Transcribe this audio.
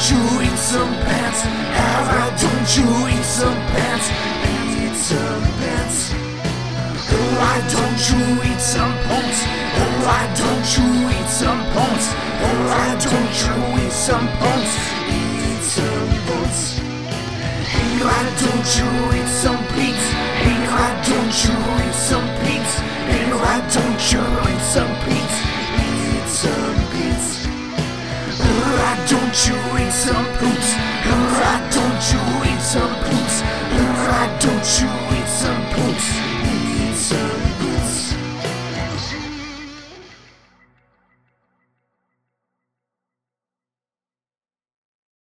some pants? Why don't you eat some pants? Eat some pants. Oh, Why don't you eat some pants? Oh, Why don't you eat some pants? Oh, Why don't you eat some pants? Eat some pants. Why don't you eat some? Don't you eat some poop?